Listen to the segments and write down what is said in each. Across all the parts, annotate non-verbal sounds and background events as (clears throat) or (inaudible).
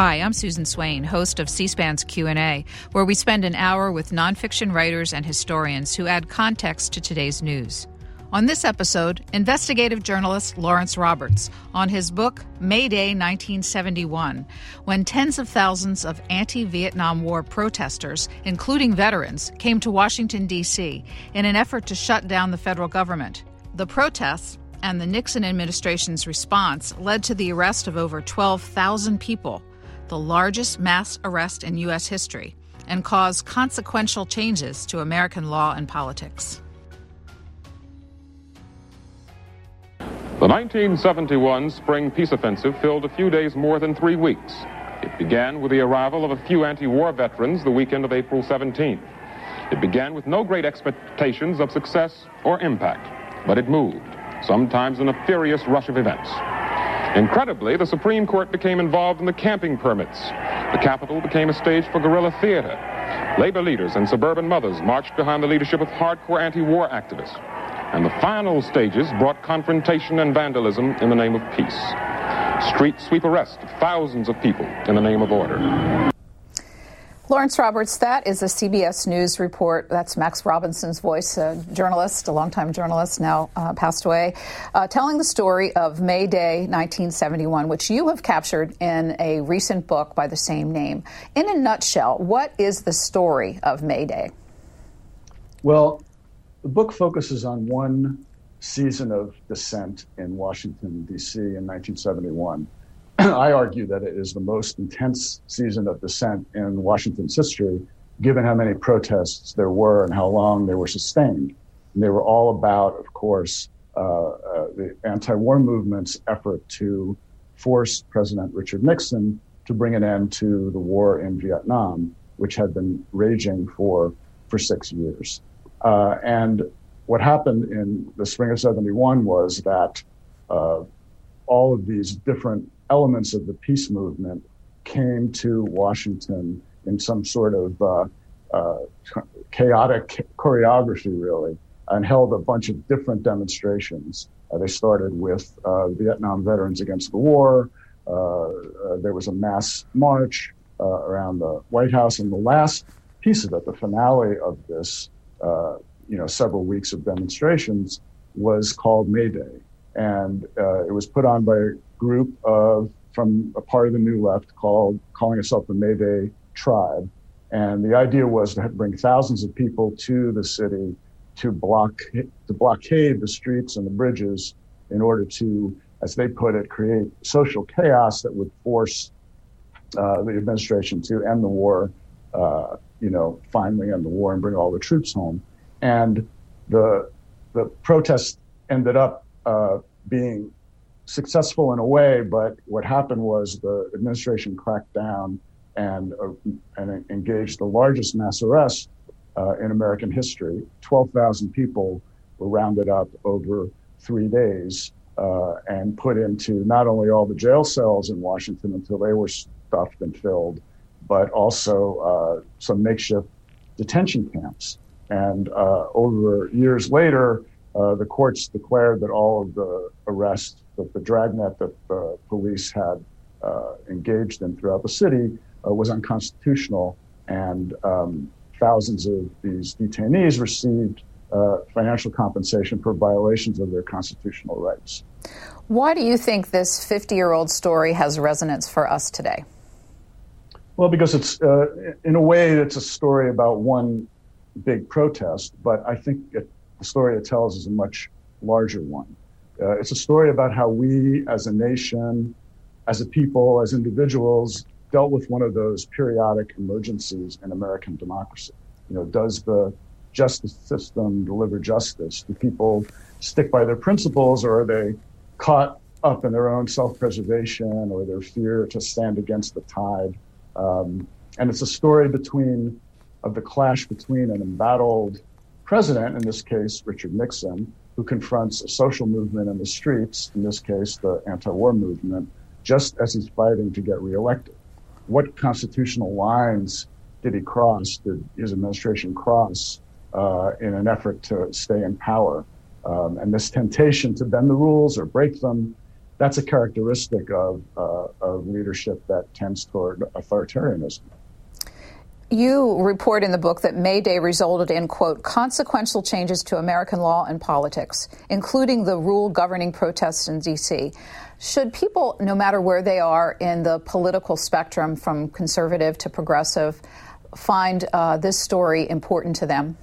Hi, I'm Susan Swain, host of C-SPAN's Q&A, where we spend an hour with nonfiction writers and historians who add context to today's news. On this episode, investigative journalist Lawrence Roberts on his book Mayday 1971, when tens of thousands of anti Vietnam War protesters, including veterans, came to Washington, D.C. in an effort to shut down the federal government. The protests and the Nixon administration's response led to the arrest of over 12,000 people, the largest mass arrest in U.S. history, and caused consequential changes to American law and politics. The 1971 Spring Peace Offensive filled a few days more than three weeks. It began with the arrival of a few anti-war veterans the weekend of April 17th. It began with no great expectations of success or impact, but it moved, sometimes in a furious rush of events. Incredibly, the Supreme Court became involved in the camping permits. The Capitol became a stage for guerrilla theater. Labor leaders and suburban mothers marched behind the leadership of hardcore anti-war activists and the final stages brought confrontation and vandalism in the name of peace. Street sweep arrest of thousands of people in the name of order. Lawrence Roberts, that is a CBS News report. That's Max Robinson's voice, a journalist, a longtime journalist, now uh, passed away, uh, telling the story of May Day 1971, which you have captured in a recent book by the same name. In a nutshell, what is the story of May Day? Well, the book focuses on one season of dissent in Washington, D.C. in 1971. (clears throat) I argue that it is the most intense season of dissent in Washington's history, given how many protests there were and how long they were sustained. And they were all about, of course, uh, uh, the anti war movement's effort to force President Richard Nixon to bring an end to the war in Vietnam, which had been raging for, for six years. Uh, and what happened in the spring of 71 was that uh, all of these different elements of the peace movement came to Washington in some sort of uh, uh chaotic choreography, really, and held a bunch of different demonstrations. Uh, they started with uh, Vietnam veterans against the war. there was a mass march around the White House, and the last piece of it, the finale of this, uh, you know, several weeks of demonstrations was called May Day. And uh, it was put on by group of, from a part of the New Left called, calling itself the May Day Tribe. And the idea was to bring thousands of people to the city to block, to blockade the streets and the bridges in order to, as they put it, create social chaos that would force uh, the administration to end the war uh, you know, finally end the war and bring all the troops home. And the the protests ended up uh, being successful in a way, but what happened was the administration cracked down and uh, and engaged the largest mass arrest uh, in American history. Twelve thousand people were rounded up over three days uh, and put into not only all the jail cells in Washington until they were stuffed and filled, but also uh, some makeshift detention camps. And uh, over years later, uh, the courts declared that all of the arrests, that the dragnet that the police had uh, engaged in throughout the city uh, was unconstitutional, and um, thousands of these detainees received uh, financial compensation for violations of their constitutional rights. Why do you think this 50 year old story has resonance for us today? Well, because it's uh, in a way it's a story about one big protest, but I think it, the story it tells is a much larger one. Uh, it's a story about how we, as a nation, as a people, as individuals, dealt with one of those periodic emergencies in American democracy. You know, does the justice system deliver justice? Do people stick by their principles, or are they caught up in their own self-preservation or their fear to stand against the tide? Um, and it's a story between of the clash between an embattled president, in this case Richard Nixon, who confronts a social movement in the streets, in this case the anti-war movement, just as he's fighting to get reelected. What constitutional lines did he cross? Did his administration cross uh, in an effort to stay in power? Um, and this temptation to bend the rules or break them that's a characteristic of, uh, of leadership that tends toward authoritarianism. You report in the book that May Day resulted in, quote, consequential changes to American law and politics, including the rule governing protests in D.C. Should people, no matter where they are in the political spectrum, from conservative to progressive, find uh, this story important to them?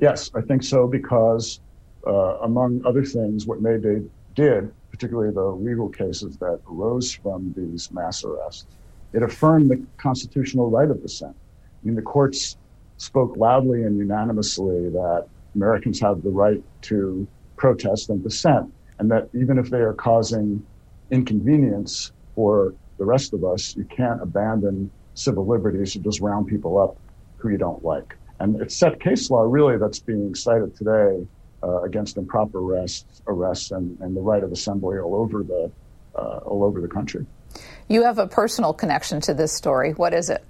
Yes, I think so, because uh, among other things, what May Day did, particularly the legal cases that arose from these mass arrests, it affirmed the constitutional right of dissent. I mean, the courts spoke loudly and unanimously that Americans have the right to protest and dissent, and that even if they are causing inconvenience for the rest of us, you can't abandon civil liberties to just round people up who you don't like. And it's set case law really that's being cited today uh, against improper arrests, arrests and, and the right of assembly all over the uh, all over the country. You have a personal connection to this story. What is it?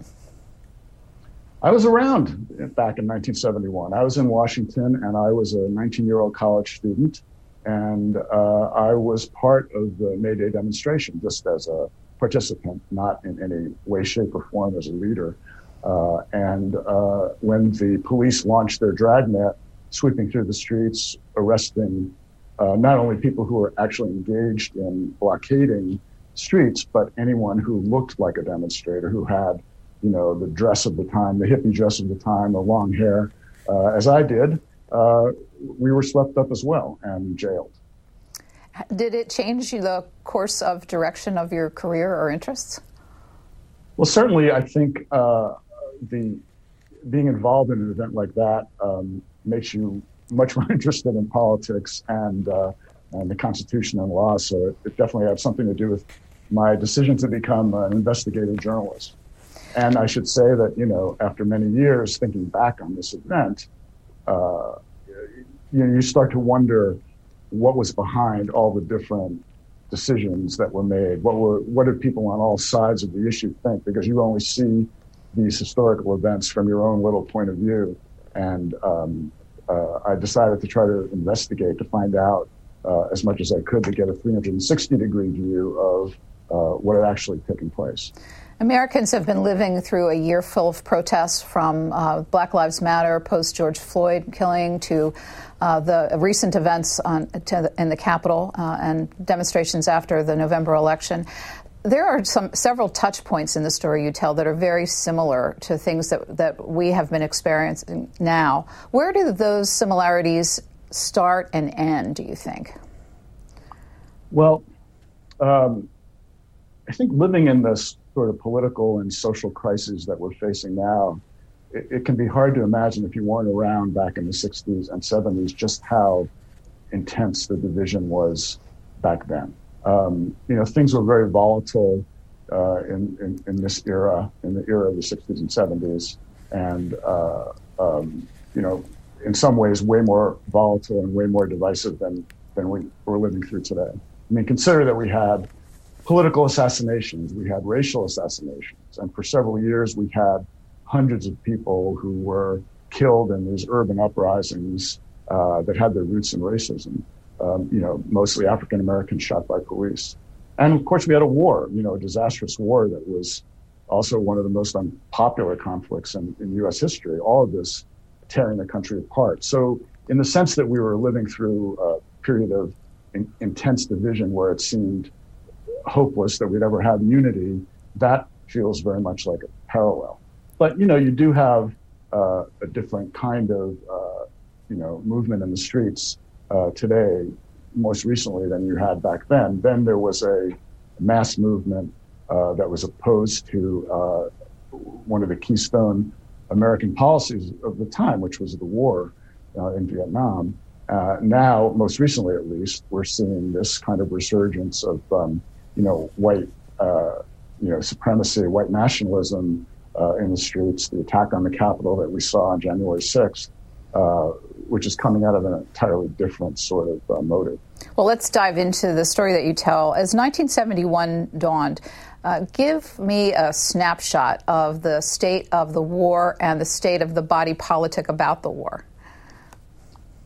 I was around back in 1971. I was in Washington and I was a 19 year old college student. And uh, I was part of the May Day demonstration just as a participant, not in any way, shape, or form as a leader. Uh, and uh, when the police launched their dragnet, sweeping through the streets, arresting uh, not only people who were actually engaged in blockading streets, but anyone who looked like a demonstrator, who had, you know, the dress of the time, the hippie dress of the time, the long hair, uh, as I did, uh, we were swept up as well and jailed. Did it change the course of direction of your career or interests? Well, certainly, I think uh, the being involved in an event like that um, makes you much (laughs) more interested in politics and uh, and the Constitution and law. So it, it, definitely had something to do with my decision to become an investigative journalist. And I should say that you know, after many years thinking back on this event, uh, you know, you start to wonder what was behind all the different decisions that were made. What were what did people on all sides of the issue think? Because you only see these historical events from your own little point of view. And um, uh, I decided to try to investigate to find out uh, as much as I could to get a 360 degree view of what had actually taken place. Americans have been living through a year full of protests from uh, Black Lives Matter, post George Floyd killing, to uh, the recent events on, the, in the Capitol uh, and demonstrations after the November election. There are some several touch points in the story you tell that are very similar to things that, that we have been experiencing now. Where do those similarities start and end, do you think? Well, um, I think living in this sort of political and social crisis that we're facing now, it, it, can be hard to imagine if you weren't around back in the 60s and 70s just how intense the division was back then. Um, you know, things were very volatile uh, in, in, in, this era, in the era of the 60s and 70s. And, uh, um, you know, in some ways, way more volatile and way more divisive than, than we, we're living through today. I mean, consider that we had political assassinations, we had racial assassinations, and for several years we had hundreds of people who were killed in these urban uprisings uh, that had their roots in racism. Um, you know, mostly African Americans shot by police, and of course we had a war. You know, a disastrous war that was also one of the most unpopular conflicts in, in U.S. history. All of this tearing the country apart. So, in the sense that we were living through a period of in, intense division where it seemed hopeless that we'd ever have unity, that feels very much like a parallel. But you know, you do have uh, a different kind of uh, you know movement in the streets uh, today, most recently than you had back then. Then there was a mass movement uh, that was opposed to uh, one of the keystone American policies of the time, which was the war uh, in Vietnam. Now, most recently at least, we're seeing this kind of resurgence of, um, you know, white, uh, you know, supremacy, white nationalism uh, in the streets. The attack on the Capitol that we saw on January 6th, uh, which is coming out of an entirely different sort of uh, motive. Well, let's dive into the story that you tell. As 1971 dawned, uh, give me a snapshot of the state of the war and the state of the body politic about the war.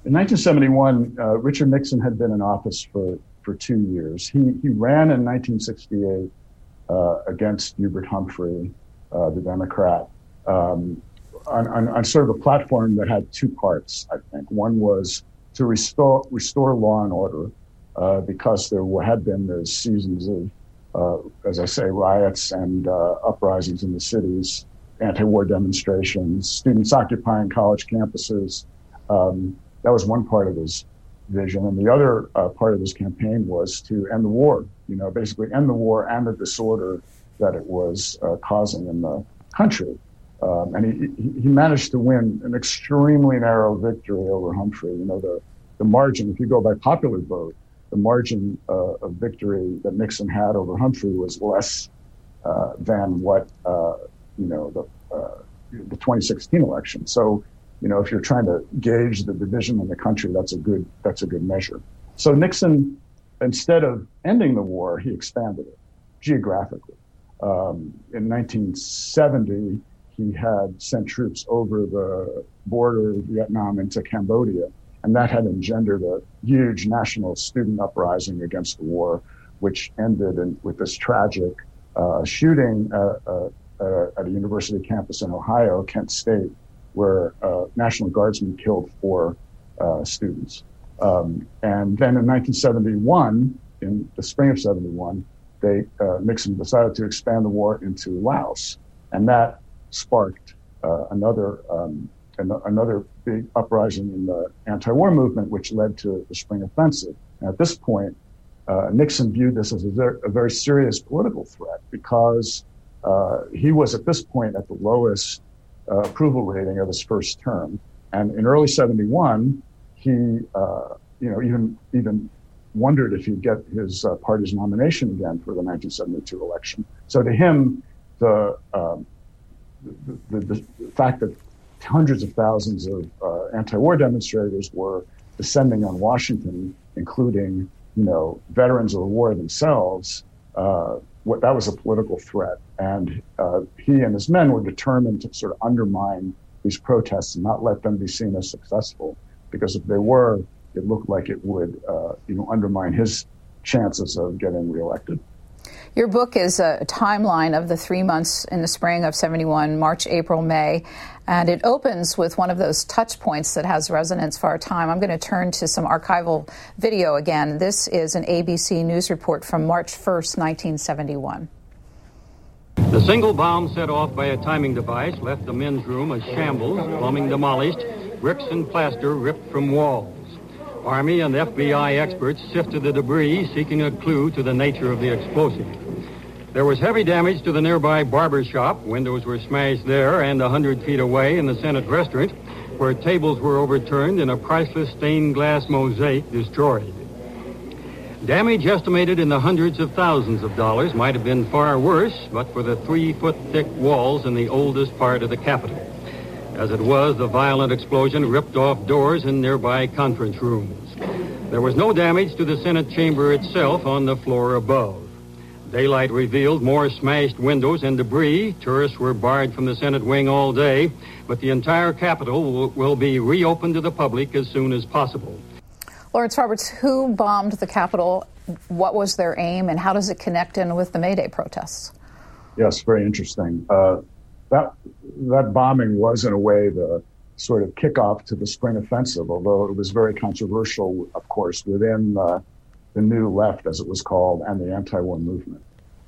In 1971, uh, Richard Nixon had been in office for for two years. He, he ran in 1968 uh, against Hubert Humphrey, uh, the Democrat, um, on, on, on, sort of a platform that had two parts, I think. One was to restore, restore law and order uh, because there had been those seasons of, uh, as I say, riots and uh, uprisings in the cities, anti-war demonstrations, students occupying college campuses. Um, that was one part of his vision. And the other uh, part of his campaign was to end the war, you know, basically end the war and the disorder that it was uh, causing in the country. Um, and he, he managed to win an extremely narrow victory over Humphrey. You know, the, the margin, if you go by popular vote, the margin uh, of victory that Nixon had over Humphrey was less uh, than what, uh, you know, the, uh, the 2016 election. So you know, if you're trying to gauge the division in the country, that's a good that's a good measure. So Nixon, instead of ending the war, he expanded it geographically. Um, in 1970, he had sent troops over the border of Vietnam into Cambodia, and that had engendered a huge national student uprising against the war, which ended in, with this tragic uh, shooting at, uh, uh, at a university campus in Ohio, Kent State, where uh, National Guardsmen killed four uh, students. Um, and then in 1971, in the spring of 71, they uh, Nixon decided to expand the war into Laos, and that sparked uh, another um, an- another big uprising in the anti-war movement, which led to the Spring Offensive. And at this point, uh, Nixon viewed this as a very, a very serious political threat because uh, he was at this point at the lowest uh, approval rating of his first term. And in early 71, he, uh, you know, even, even wondered if he'd get his uh, party's nomination again for the 1972 election. So to him, the, um, the, the, the, fact that hundreds of thousands of uh, anti-war demonstrators were descending on Washington, including, you know, veterans of the war themselves, uh, that was a political threat. And uh, he and his men were determined to sort of undermine these protests and not let them be seen as successful. Because if they were, it looked like it would, uh, you know, undermine his chances of getting reelected. Your book is a timeline of the three months in the spring of 71, March, April, May. And it opens with one of those touch points that has resonance for our time. I'm going to turn to some archival video again. This is an ABC News report from March 1st, 1971. The single bomb set off by a timing device left the men's room a shambles, plumbing demolished, bricks and plaster ripped from walls. Army and FBI experts sifted the debris, seeking a clue to the nature of the explosive. There was heavy damage to the nearby barber shop. Windows were smashed there and a hundred feet away in the Senate restaurant, where tables were overturned and a priceless stained glass mosaic destroyed. Damage estimated in the hundreds of thousands of dollars might have been far worse, but for the three-foot thick walls in the oldest part of the Capitol. As it was, the violent explosion ripped off doors in nearby conference rooms. There was no damage to the Senate chamber itself on the floor above. Daylight revealed more smashed windows and debris. Tourists were barred from the Senate wing all day, but the entire Capitol will, will be reopened to the public as soon as possible. Lawrence Roberts, who bombed the Capitol? What was their aim, and how does it connect in with the May Day protests? Yes, very interesting. Uh, that that bombing was, in a way, the sort of kickoff to the spring offensive, although it was very controversial, of course, within uh, the New Left, as it was called, and the anti-war movement.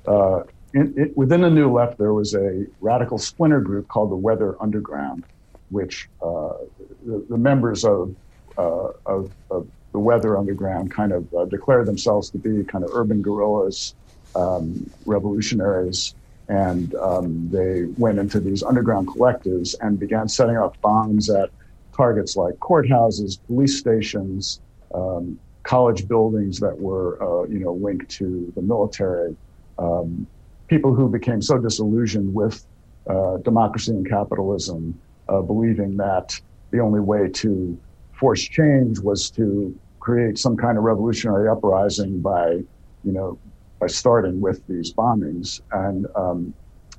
Uh, in, it, within the New Left, there was a radical splinter group called the Weather Underground, which uh, the, the, members of, uh, of, of, the Weather Underground kind of uh, declared themselves to be kind of urban guerrillas, um, revolutionaries, and um, they went into these underground collectives and began setting off bombs at targets like courthouses, police stations, um, college buildings that were, uh, you know, linked to the military. Um, people who became so disillusioned with uh, democracy and capitalism, uh, believing that the only way to force change was to create some kind of revolutionary uprising by, you know, by starting with these bombings. And um,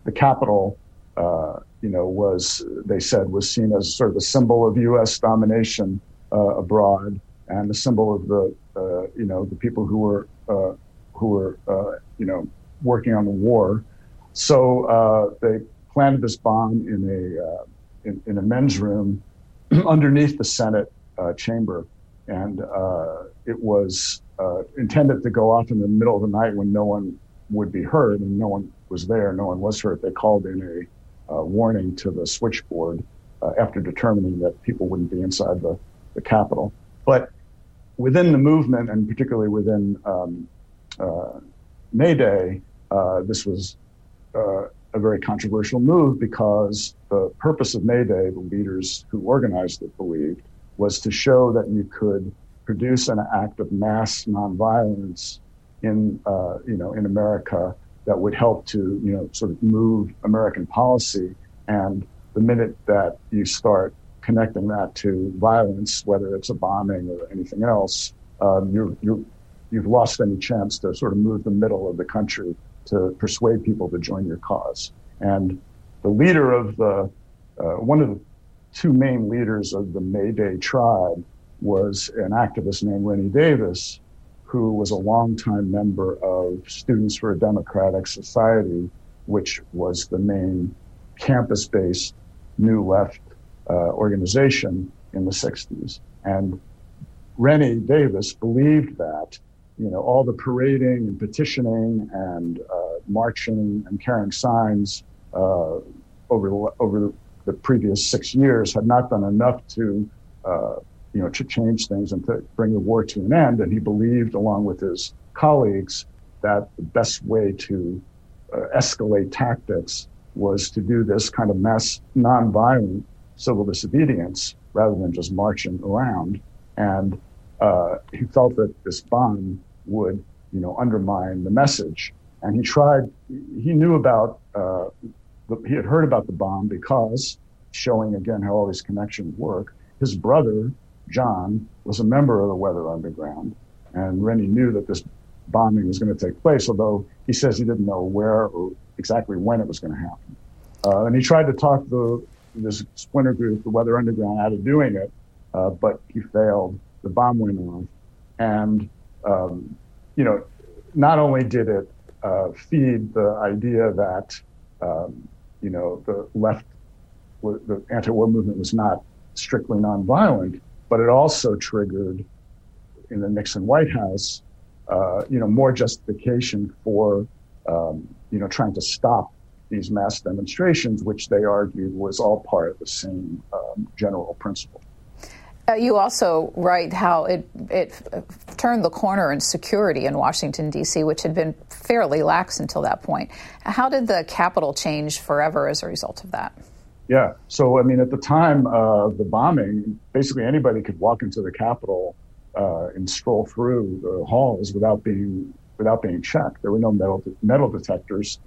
the Capitol, uh, you know, was they said was seen as sort of a symbol of U.S. domination uh, abroad and the symbol of the uh, you know, the people who were uh, who were uh, you know working on the war. So uh, they planted this bomb in a uh, in, in, a men's room (clears throat) underneath the Senate chamber, and it was intended to go off in the middle of the night when no one would be heard, and no one was there. No one was hurt. They called in a warning to the switchboard after determining that people wouldn't be inside the the Capitol. But within the movement, and particularly within um, uh, May Day, uh, this was uh, a very controversial move because the purpose of May Day, the leaders who organized it believed, was to show that you could produce an act of mass nonviolence in, uh, you know, in America that would help to, you know, sort of move American policy. And the minute that you start connecting that to violence, whether it's a bombing or anything else, um, you you you've lost any chance to sort of move the middle of the country to persuade people to join your cause. And the leader of the uh, one of the two main leaders of the May Day tribe was an activist named Rennie Davis, who was a longtime member of Students for a Democratic Society, which was the main campus-based New Left uh, organization in the 60s. And Rennie Davis believed that, you know, all the parading and petitioning and uh, marching and carrying signs uh, over over the previous six years had not done enough to, uh, you know, to change things and to bring the war to an end. And he believed, along with his colleagues, that the best way to uh, escalate tactics was to do this kind of mass nonviolent civil disobedience rather than just marching around. And uh, he felt that this bomb would, you know, undermine the message. And he tried. He knew about. Uh, the, he had heard about the bomb because, showing again how all these connections work. His brother John was a member of the Weather Underground, and Rennie knew that this bombing was going to take place. Although he says he didn't know where or exactly when it was going to happen. Uh, and he tried to talk the this splinter group, the Weather Underground, out of doing it, uh, but he failed. The bomb went off, and um, you know, not only did it uh, feed the idea that um, you know the left, the anti-war movement was not strictly nonviolent, but it also triggered in the Nixon White House, uh, you know, more justification for um, you know trying to stop these mass demonstrations, which they argued was all part of the same um, general principle. Uh, you also write how it, it turned the corner in security in Washington, D.C., which had been fairly lax until that point. How did the Capitol change forever as a result of that? Yeah. So, I mean, at the time of the bombing, basically anybody could walk into the Capitol uh, and stroll through the halls without being without being checked. There were no metal metal detectors.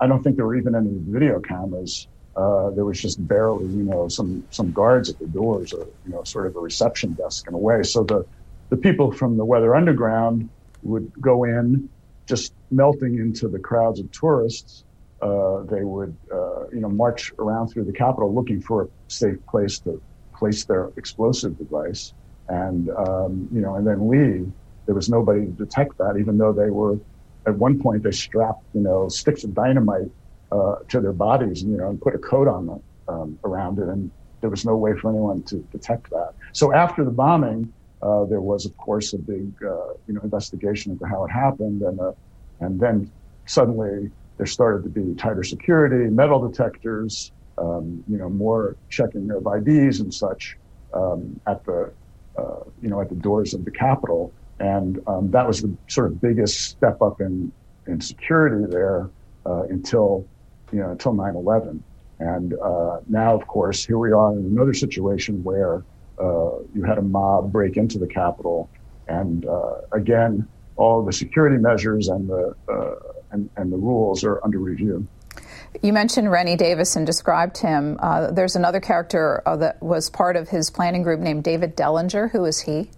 I don't think there were even any video cameras. Uh, there was just barely, you know, some some guards at the doors, or you know, sort of a reception desk in a way. So the the people from the Weather Underground would go in, just melting into the crowds of tourists. Uh, they would, uh, you know, march around through the Capitol looking for a safe place to place their explosive device, and um, you know, and then leave. There was nobody to detect that, even though they were at one point they strapped, you know, sticks of dynamite uh, to their bodies, you know, and put a coat on them um, around it, and there was no way for anyone to detect that. So after the bombing, uh, there was, of course, a big, uh, you know, investigation into how it happened, and uh, and then suddenly there started to be tighter security, metal detectors, um, you know, more checking of IDs and such um, at the, uh, you know, at the doors of the Capitol. And um, that was the sort of biggest step up in, in security there uh, until, you know, until 9-11. And uh, now, of course, here we are in another situation where uh, you had a mob break into the Capitol. And uh, again, all the security measures and the, uh, and, and the rules are under review. You mentioned Rennie Davis and described him. Uh, there's another character uh, that was part of his planning group named David Dellinger. Who is he?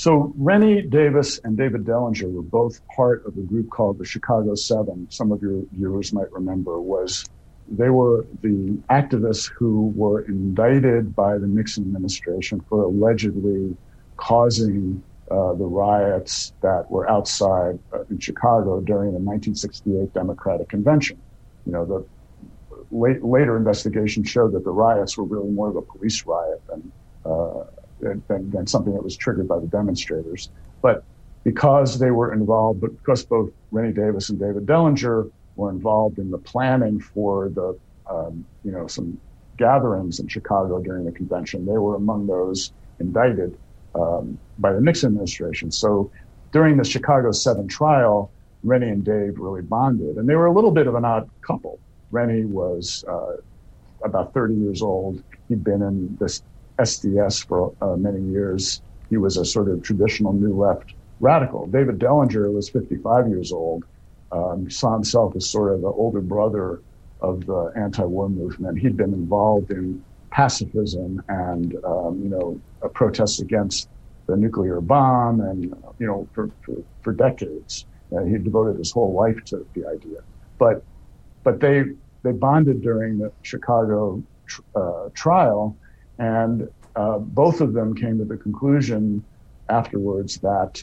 So Rennie Davis and David Dellinger were both part of a group called the Chicago Seven. Some of your viewers might remember was they were the activists who were indicted by the Nixon administration for allegedly causing uh, the riots that were outside uh, in Chicago during the 1968 Democratic Convention. You know, the late, later investigation showed that the riots were really more of a police riot than, uh, than, than something that was triggered by the demonstrators. But because they were involved, but because both Rennie Davis and David Dellinger were involved in the planning for the, um, you know, some gatherings in Chicago during the convention, they were among those indicted um, by the Nixon administration. So during the Chicago 7 trial, Rennie and Dave really bonded. And they were a little bit of an odd couple. Rennie was uh, about 30 years old. He'd been in this SDS for uh, many years. He was a sort of traditional New Left radical. David Dellinger was 55 years old. Um, saw himself as sort of the older brother of the anti-war movement. He'd been involved in pacifism and um, you know protests against the nuclear bomb, and you know for for, for decades uh, he devoted his whole life to the idea. But but they they bonded during the Chicago tr- uh, trial, and uh, both of them came to the conclusion afterwards that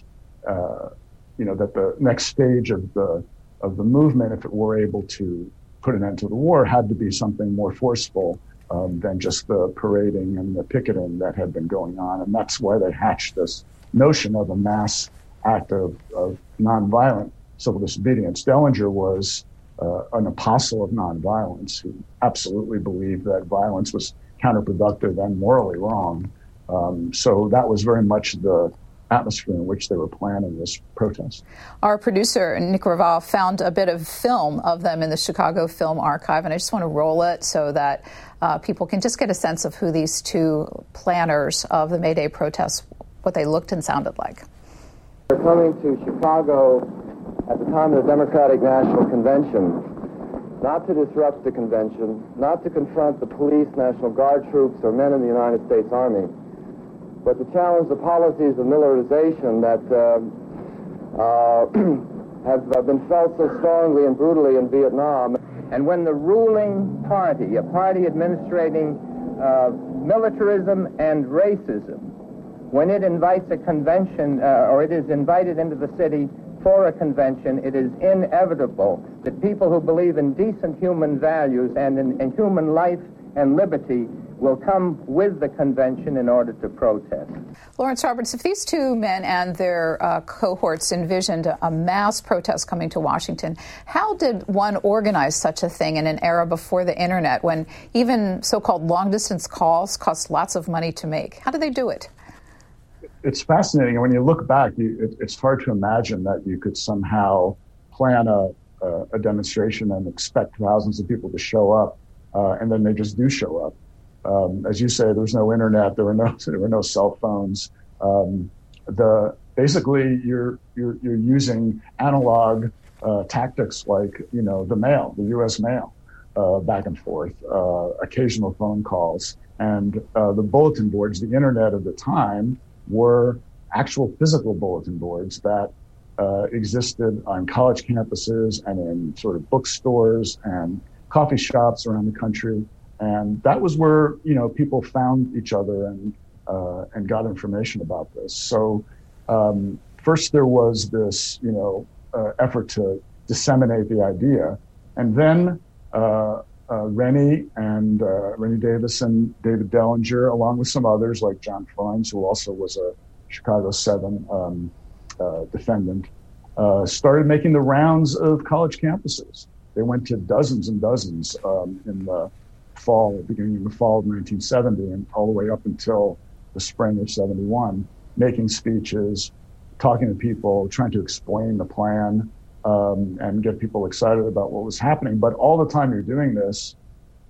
uh, you know that the next stage of the of the movement, if it were able to put an end to the war, had to be something more forceful um, than just the parading and the picketing that had been going on, and that's why they hatched this notion of a mass act of, of nonviolent civil disobedience. Dellinger was uh, an apostle of nonviolence who absolutely believed that violence was counterproductive and morally wrong. Um, so that was very much the atmosphere in which they were planning this protest. Our producer, Nick Raval, found a bit of film of them in the Chicago Film Archive, and I just want to roll it so that uh, people can just get a sense of who these two planners of the May Day protests, what they looked and sounded like. They're coming to Chicago at the time of the Democratic National Convention, not to disrupt the convention, not to confront the police, National Guard troops, or men in the United States Army, but to challenge the policies of militarization that uh, uh, (clears throat) have been felt so strongly and brutally in Vietnam. And when the ruling party, a party administrating uh, militarism and racism, when it invites a convention uh, or it is invited into the city for a convention, it is inevitable that people who believe in decent human values and in, in human life and liberty will come with the convention in order to protest. Lawrence Roberts, if these two men and their uh, cohorts envisioned a, a, mass protest coming to Washington, how did one organize such a thing in an era before the internet when even so called long distance calls cost lots of money to make? How did they do it? It's fascinating. And when you look back, you, it, it's hard to imagine that you could somehow plan a, a, a, demonstration and expect thousands of people to show up, uh, and then they just do show up. Um, as you say, there was no internet, there were no (laughs) there were no cell phones. Um, the basically you're you're you're using analog uh, tactics like you know the mail, the U.S. mail, uh, back and forth, uh, occasional phone calls, and uh, the bulletin boards, the internet of the time were actual physical bulletin boards that uh, existed on college campuses and in sort of bookstores and coffee shops around the country. And that was where, you know, people found each other and, uh, and got information about this. So um, first there was this, you know, uh, effort to disseminate the idea. And then uh, Rennie and uh, Rennie Davis and David Dellinger, along with some others like John Froines, who also was a Chicago Seven um, uh, defendant, uh, started making the rounds of college campuses. They went to dozens and dozens um, in the fall, beginning of the fall of 1970, and all the way up until the spring of 71, making speeches, talking to people, trying to explain the plan um, and get people excited about what was happening. But all the time you're doing this,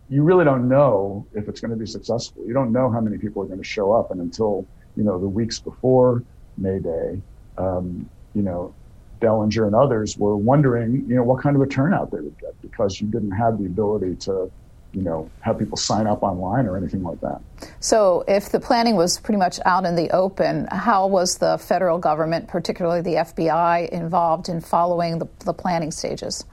you really don't know if it's going to be successful. You don't know how many people are going to show up, and until you know the weeks before May Day, um, you know, Dellinger and others were wondering, you know, what kind of a turnout they would get because you didn't have the ability to you know, have people sign up online or anything like that. So, if the planning was pretty much out in the open, how was the federal government, particularly the FBI, involved in following the, the planning stages?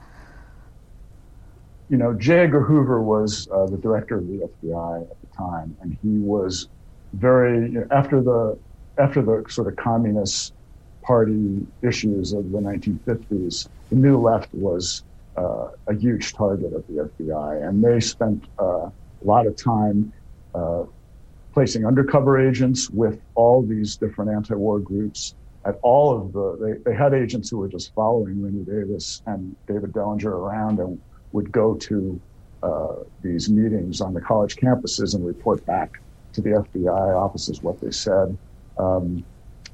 You know, J. Edgar Hoover was uh, the director of the FBI at the time, and he was very, you know, after the after the sort of communist party issues of the 1950s, the New Left was uh, a huge target of the FBI, and they spent uh, a lot of time uh, placing undercover agents with all these different anti-war groups at all of the. They, they had agents who were just following Rennie Davis and David Dellinger around and would go to uh, these meetings on the college campuses and report back to the FBI offices what they said. Um,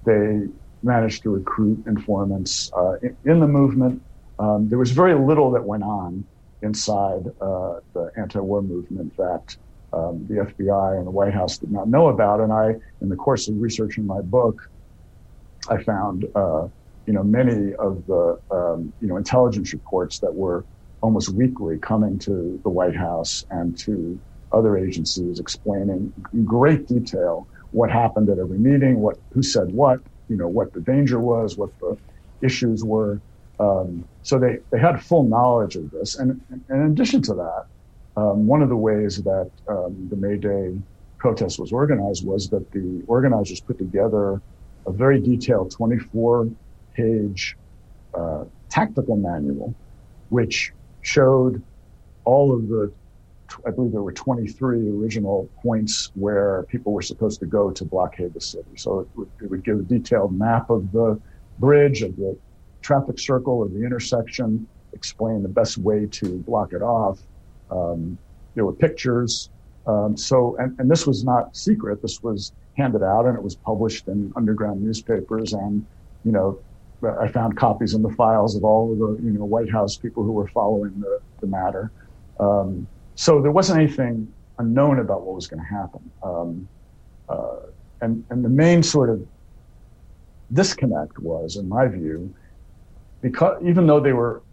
they managed to recruit informants uh, in, in, the movement. Um, there was very little that went on inside uh, the anti-war movement that um, the FBI and the White House did not know about. And I, in the course of researching my book, I found, uh, you know, many of the, um, you know, intelligence reports that were almost weekly coming to the White House and to other agencies explaining in great detail what happened at every meeting, what who said what, you know, what the danger was, what the issues were. Um, so they, they had full knowledge of this. And, and in addition to that, um, one of the ways that um, the May Day protest was organized was that the organizers put together a very detailed 24 page uh, tactical manual, which showed all of the I believe there were 23 original points where people were supposed to go to blockade the city. So it would, it would give a detailed map of the bridge, of the traffic circle, of the intersection, explain the best way to block it off. Um, there were pictures. Um, so, and, and this was not secret. This was handed out and it was published in underground newspapers. And, you know, I found copies in the files of all of the, you know, White House people who were following the, the matter. Um, so there wasn't anything unknown about what was going to happen. Um, uh, and, and the main sort of disconnect was, in my view, because even though they were,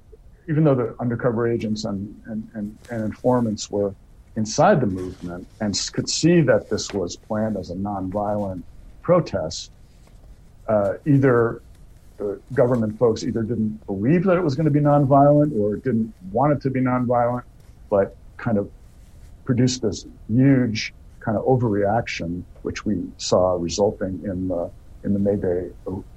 even though the undercover agents and, and, and, and informants were inside the movement and could see that this was planned as a nonviolent protest, uh, either the government folks either didn't believe that it was going to be nonviolent or didn't want it to be nonviolent, but kind of produced this huge kind of overreaction, which we saw resulting in the in the May Day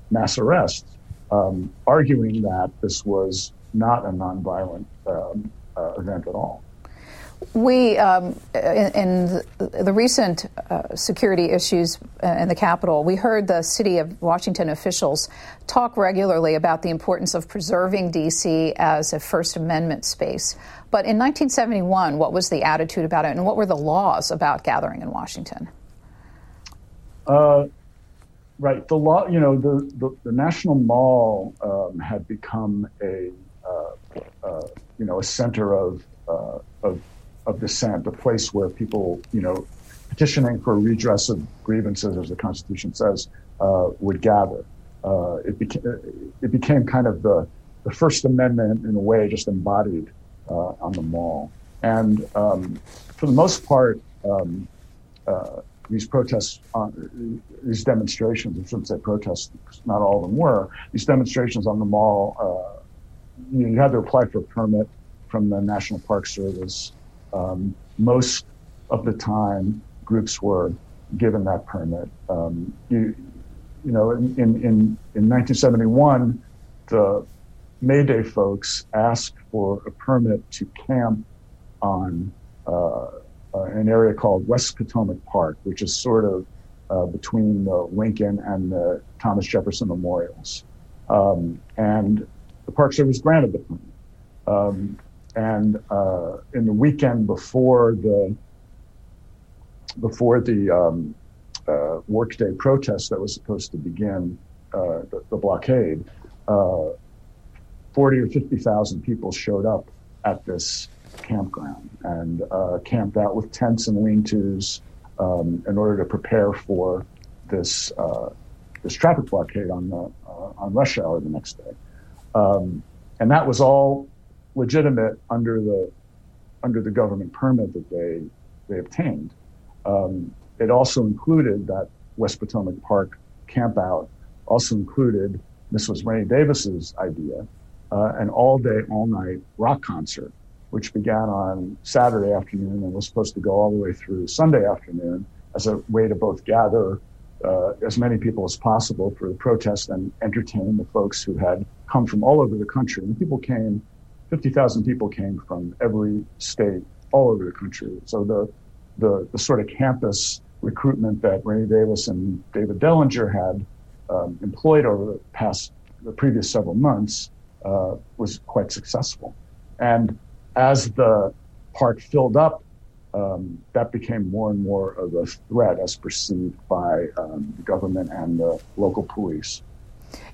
mass arrests, um, arguing that this was not a nonviolent um, uh, event at all. We, um, in, in, the recent uh, security issues in the Capitol, we heard the city of Washington officials talk regularly about the importance of preserving D.C. as a First Amendment space. But in 1971, what was the attitude about it, and what were the laws about gathering in Washington? Uh, right. The law, you know, the, the, the National Mall um, had become a, uh, uh, you know, a center of, uh, of, of dissent, a place where people, you know, petitioning for redress of grievances, as the Constitution says, uh, would gather. Uh, it, became, it became kind of the, the First Amendment, in a way, just embodied uh, on the mall. And um, for the most part, um, uh, these protests, on, these demonstrations, I shouldn't say protests, not all of them were, these demonstrations on the mall, uh, you, you, had to apply for a permit from the National Park Service. Um, most of the time, groups were given that permit. Um, you, you know, in, in, in 1971, the May Day folks asked for a permit to camp on uh, uh, an area called West Potomac Park, which is sort of uh, between the Lincoln and the Thomas Jefferson memorials. Um, and the Park Service granted the permit. Um, and uh, in the weekend before the before the um, uh, Workday protest that was supposed to begin uh, the, the, blockade, 40 or 50,000 people showed up at this campground. And uh, camped out with tents and lean-tos um, in order to prepare for this uh, this traffic blockade on the uh, on rush hour the next day, um, and that was all legitimate under the under the government permit that they they obtained. Um, it also included that West Potomac Park campout also included this was Rennie Davis's idea uh, an all day, all night rock concert, which began on Saturday afternoon and was supposed to go all the way through Sunday afternoon as a way to both gather uh, as many people as possible for the protest and entertain the folks who had come from all over the country. And people came, 50,000 people came from every state all over the country. So the, the, the sort of campus recruitment that Rennie Davis and David Dellinger had um, employed over the past, the previous several months uh, was quite successful. And as the park filled up um, that became more and more of a threat as perceived by um, the government and the local police.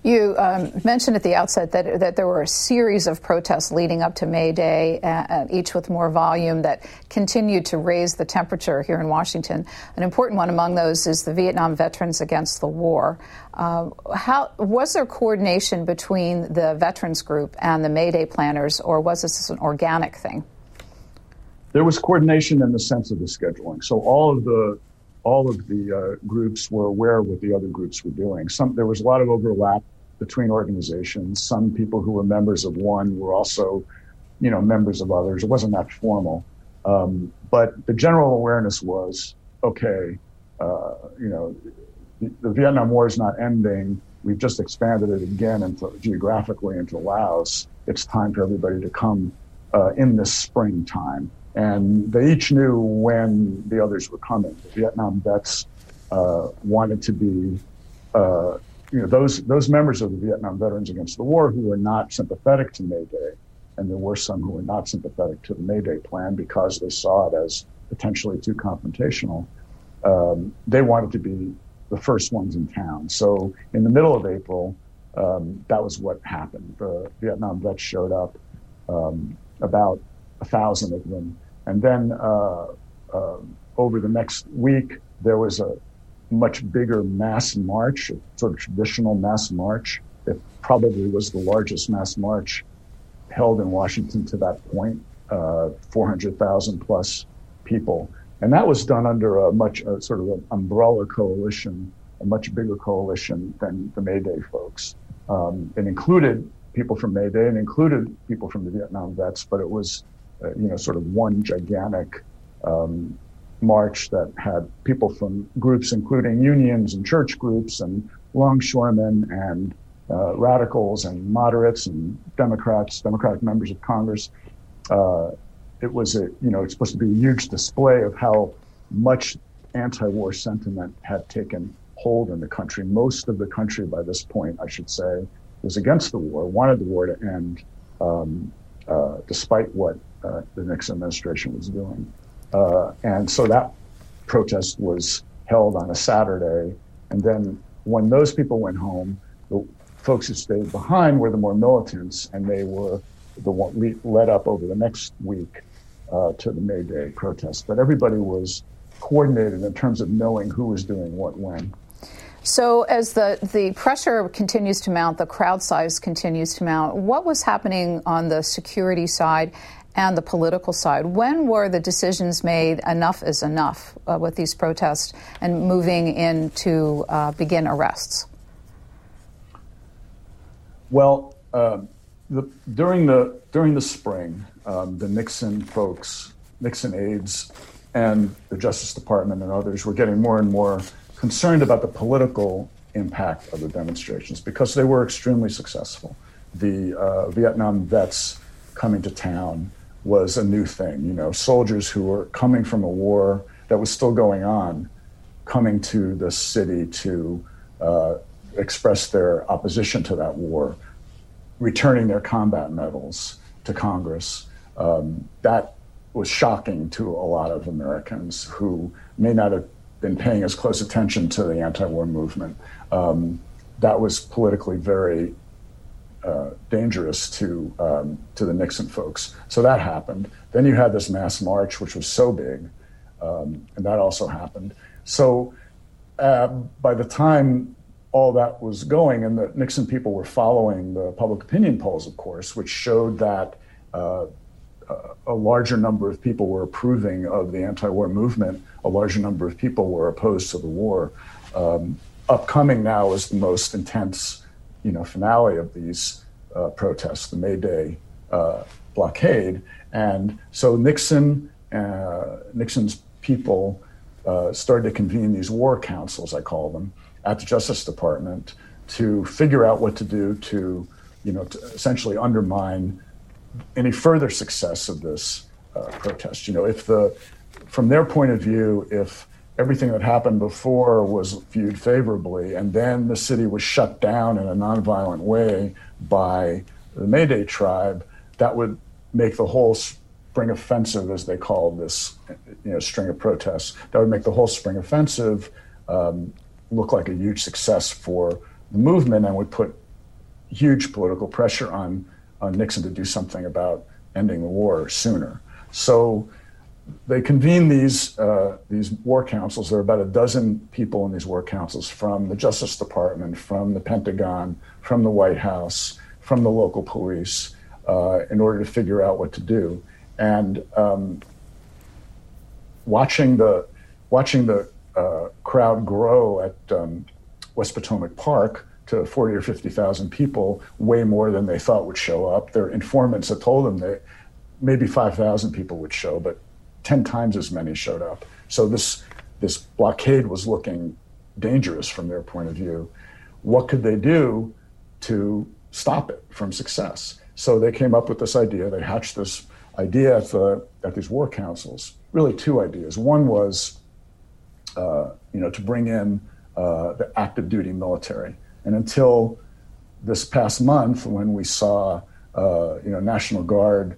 You um, mentioned at the outset that, that there were a series of protests leading up to May Day, uh, uh, each with more volume that continued to raise the temperature here in Washington. An important one among those is the Vietnam Veterans Against the War. Uh, how was there coordination between the veterans group and the May Day planners, or was this an organic thing? there was coordination in the sense of the scheduling. So all of the all of the uh, groups were aware of what the other groups were doing. Some there was a lot of overlap between organizations. Some people who were members of one were also, you know, members of others. It wasn't that formal, um, but the general awareness was okay. Uh, you know, the, the, Vietnam War is not ending. We've just expanded it again into geographically into Laos. It's time for everybody to come uh, in this springtime and they each knew when the others were coming. The Vietnam vets uh, wanted to be, uh, you know, those those members of the Vietnam Veterans Against the War who were not sympathetic to May Day, and there were some who were not sympathetic to the May Day plan because they saw it as potentially too confrontational. Um, they wanted to be the first ones in town. So in the middle of April, um, that was what happened. The Vietnam vets showed up, um, about a thousand of them and then uh, uh, over the next week, there was a much bigger mass march, a sort of traditional mass march. It probably was the largest mass march held in Washington to that point, uh, 400,000 plus people. And that was done under a much a sort of umbrella coalition, a much bigger coalition than the May Day folks. Um, it included people from May Day and included people from the Vietnam vets, but it was uh, you know, sort of one gigantic um, march that had people from groups, including unions and church groups and longshoremen and uh, radicals and moderates and Democrats, Democratic members of Congress. Uh, it was a, you know, it's supposed to be a huge display of how much anti-war sentiment had taken hold in the country. Most of the country by this point, I should say, was against the war, wanted the war to end, um, uh, despite what uh, the Nixon administration was doing. Uh, and so that protest was held on a Saturday. And then when those people went home, the folks who stayed behind were the more militants, and they were the one led up over the next week uh, to the May Day protest. But everybody was coordinated in terms of knowing who was doing what when. So, as the, the pressure continues to mount, the crowd size continues to mount, what was happening on the security side and the political side. When were the decisions made enough is enough uh, with these protests and moving in to uh, begin arrests? Well, uh, the, during the during the spring, um, the Nixon folks, Nixon aides, and the Justice Department and others were getting more and more concerned about the political impact of the demonstrations because they were extremely successful. The uh, Vietnam vets coming to town, was a new thing. You know, soldiers who were coming from a war that was still going on, coming to the city to uh, express their opposition to that war, returning their combat medals to Congress. Um, that was shocking to a lot of Americans who may not have been paying as close attention to the anti-war movement. Um, that was politically very uh, dangerous to um, to the Nixon folks. So that happened. Then you had this mass march, which was so big, um, and that also happened. So uh, by the time all that was going, and the Nixon people were following the public opinion polls, of course, which showed that. Uh, a larger number of people were approving of the anti-war movement. A larger number of people were opposed to the war. Um, upcoming now is the most intense you know finale of these uh, protests, the May Day uh, blockade, and so Nixon, uh, Nixon's people uh, started to convene these war councils, I call them, at the Justice Department to figure out what to do to, you know, to essentially undermine any further success of this uh, protest. You know, if the, from their point of view, if everything that happened before was viewed favorably, and then the city was shut down in a nonviolent way by the May Day tribe, that would make the whole spring offensive, as they call this, you know, string of protests, that would make the whole spring offensive um, look like a huge success for the movement and would put huge political pressure on on Nixon to do something about ending the war sooner. So they convened these uh, these war councils. There are about a dozen people in these war councils from the Justice Department, from the Pentagon, from the White House, from the local police, uh, in order to figure out what to do. And um, watching the watching the uh, crowd grow at um, West Potomac Park to 40 or 50,000 people, way more than they thought would show up. Their informants had told them that maybe 5,000 people would show, but 10 times as many showed up. So this, this blockade was looking dangerous from their point of view. What could they do to stop it from success? So they came up with this idea. They hatched this idea at, the, at these war councils. Really, two ideas. One was, uh, you know, to bring in uh, the active duty military. And until this past month, when we saw, uh, you know, National Guard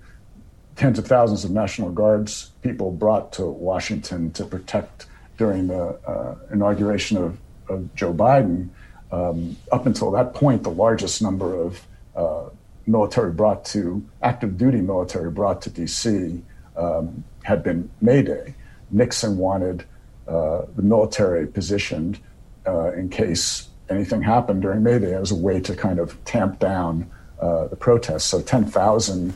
tens of thousands of National Guards people brought to Washington to protect during the uh, inauguration of, of, Joe Biden. Um, up until that point, the largest number of uh, military brought to active duty military brought to D.C. Um, had been May Day. Nixon wanted uh, the military positioned uh, in case anything happened during May Day as a way to kind of tamp down uh, the protests. So 10,000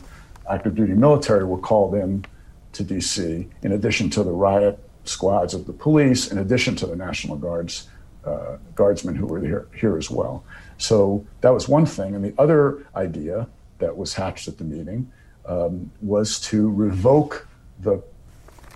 active duty military were called in to DC, in addition to the riot squads of the police, in addition to the National Guards uh, guardsmen who were here, here as well. So that was one thing. And the other idea that was hatched at the meeting um, was to revoke the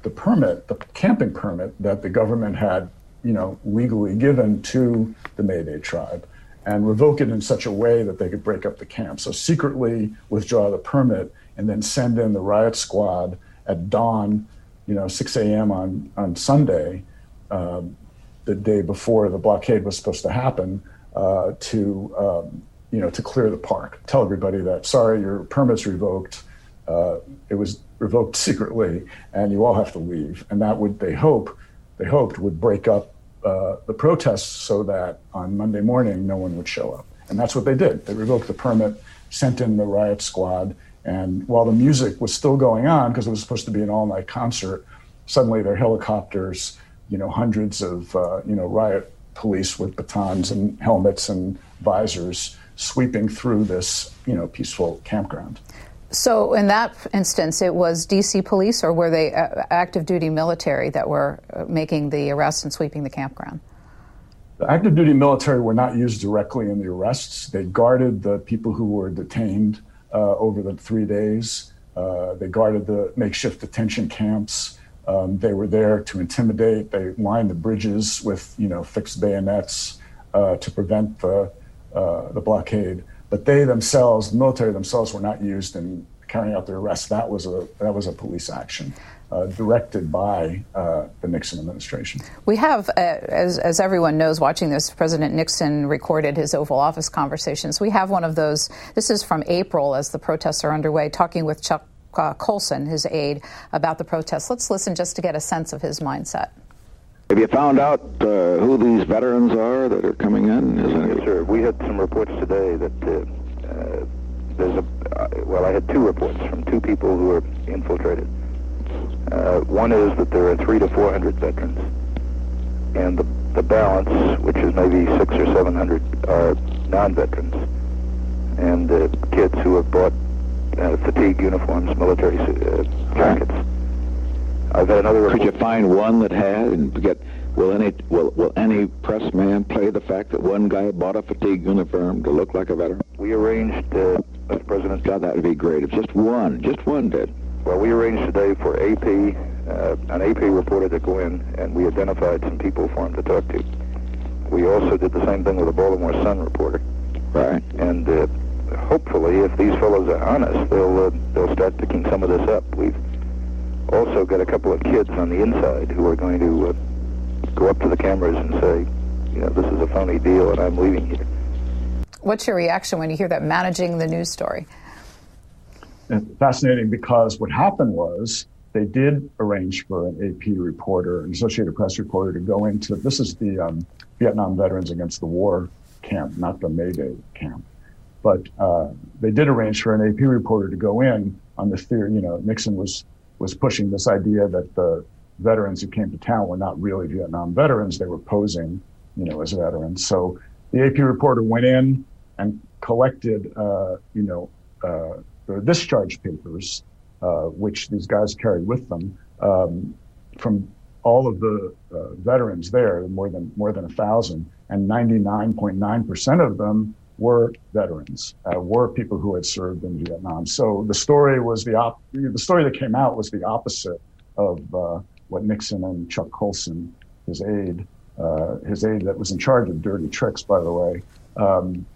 the permit, the camping permit that the government had, you know, legally given to the Mayday tribe, and revoke it in such a way that they could break up the camp. So secretly withdraw the permit and then send in the riot squad at dawn, you know, 6 a.m. on, on Sunday, um, the day before the blockade was supposed to happen, uh, to, um, you know, to clear the park. Tell everybody that, sorry, your permit's revoked. Uh, it was revoked (laughs) secretly, and you all have to leave. And that would, they hope, they hoped would break up uh, the protests so that on Monday morning no one would show up. And that's what they did. They revoked the permit, sent in the riot squad, and while the music was still going on, because it was supposed to be an all night concert, suddenly their helicopters, you know, hundreds of, uh, you know, riot police with batons and helmets and visors sweeping through this, you know, peaceful campground. So, in that instance, it was DC police, or were they uh, active duty military that were uh, making the arrests and sweeping the campground? The active duty military were not used directly in the arrests. They guarded the people who were detained uh, over the three days. Uh, they guarded the makeshift detention camps. Um, they were there to intimidate. They lined the bridges with, you know, fixed bayonets uh, to prevent the the blockade. But they themselves, the military themselves, were not used in carrying out their arrests. That was a that was a police action uh, directed by uh, the Nixon administration. We have, uh, as, as everyone knows watching this, President Nixon recorded his Oval Office conversations. We have one of those. This is from April as the protests are underway, talking with Chuck uh, Colson, his aide, about the protests. Let's listen just to get a sense of his mindset. Have you found out uh, who these veterans are that are coming in? Yes, sir. We had some reports today that uh, there's a, well, I had two reports from two people who were infiltrated uh, one is that there are three to four hundred veterans, and the, the balance, which is maybe six or seven hundred, are non-veterans and uh, kids who have bought uh, fatigue uniforms, military uh, jackets. I've had another. Could you find one that had and get? Will any will, will any press man play the fact that one guy bought a fatigue uniform to look like a veteran? We arranged, uh, Mr. President. God, that would be great if just one, just one did. Well, we arranged today for AP uh, an AP reporter to go in, and we identified some people for him to talk to. We also did the same thing with a Baltimore Sun reporter. Right. And uh, hopefully, if these fellows are honest, they'll uh, they'll start picking some of this up. We've also got a couple of kids on the inside who are going to uh, go up to the cameras and say, you know, this is a phony deal, and I'm leaving here. What's your reaction when you hear that managing the news story? It's fascinating because what happened was they did arrange for an AP reporter, an Associated Press reporter, to go into this is the um, Vietnam Veterans Against the War camp, not the May Day camp. But uh, they did arrange for an AP reporter to go in on the theory, you know, Nixon was was pushing this idea that the veterans who came to town were not really Vietnam veterans; they were posing, you know, as veterans. So the AP reporter went in and collected, uh, you know, uh, the discharge papers, uh, which these guys carried with them um, from all of the uh, veterans there, more than more than a thousand, and 99.9% of them were veterans, uh, were people who had served in Vietnam. So the story was the op- the story that came out was the opposite of uh, what Nixon and Chuck Colson, his aide, uh, his aide that was in charge of dirty tricks, by the way, um,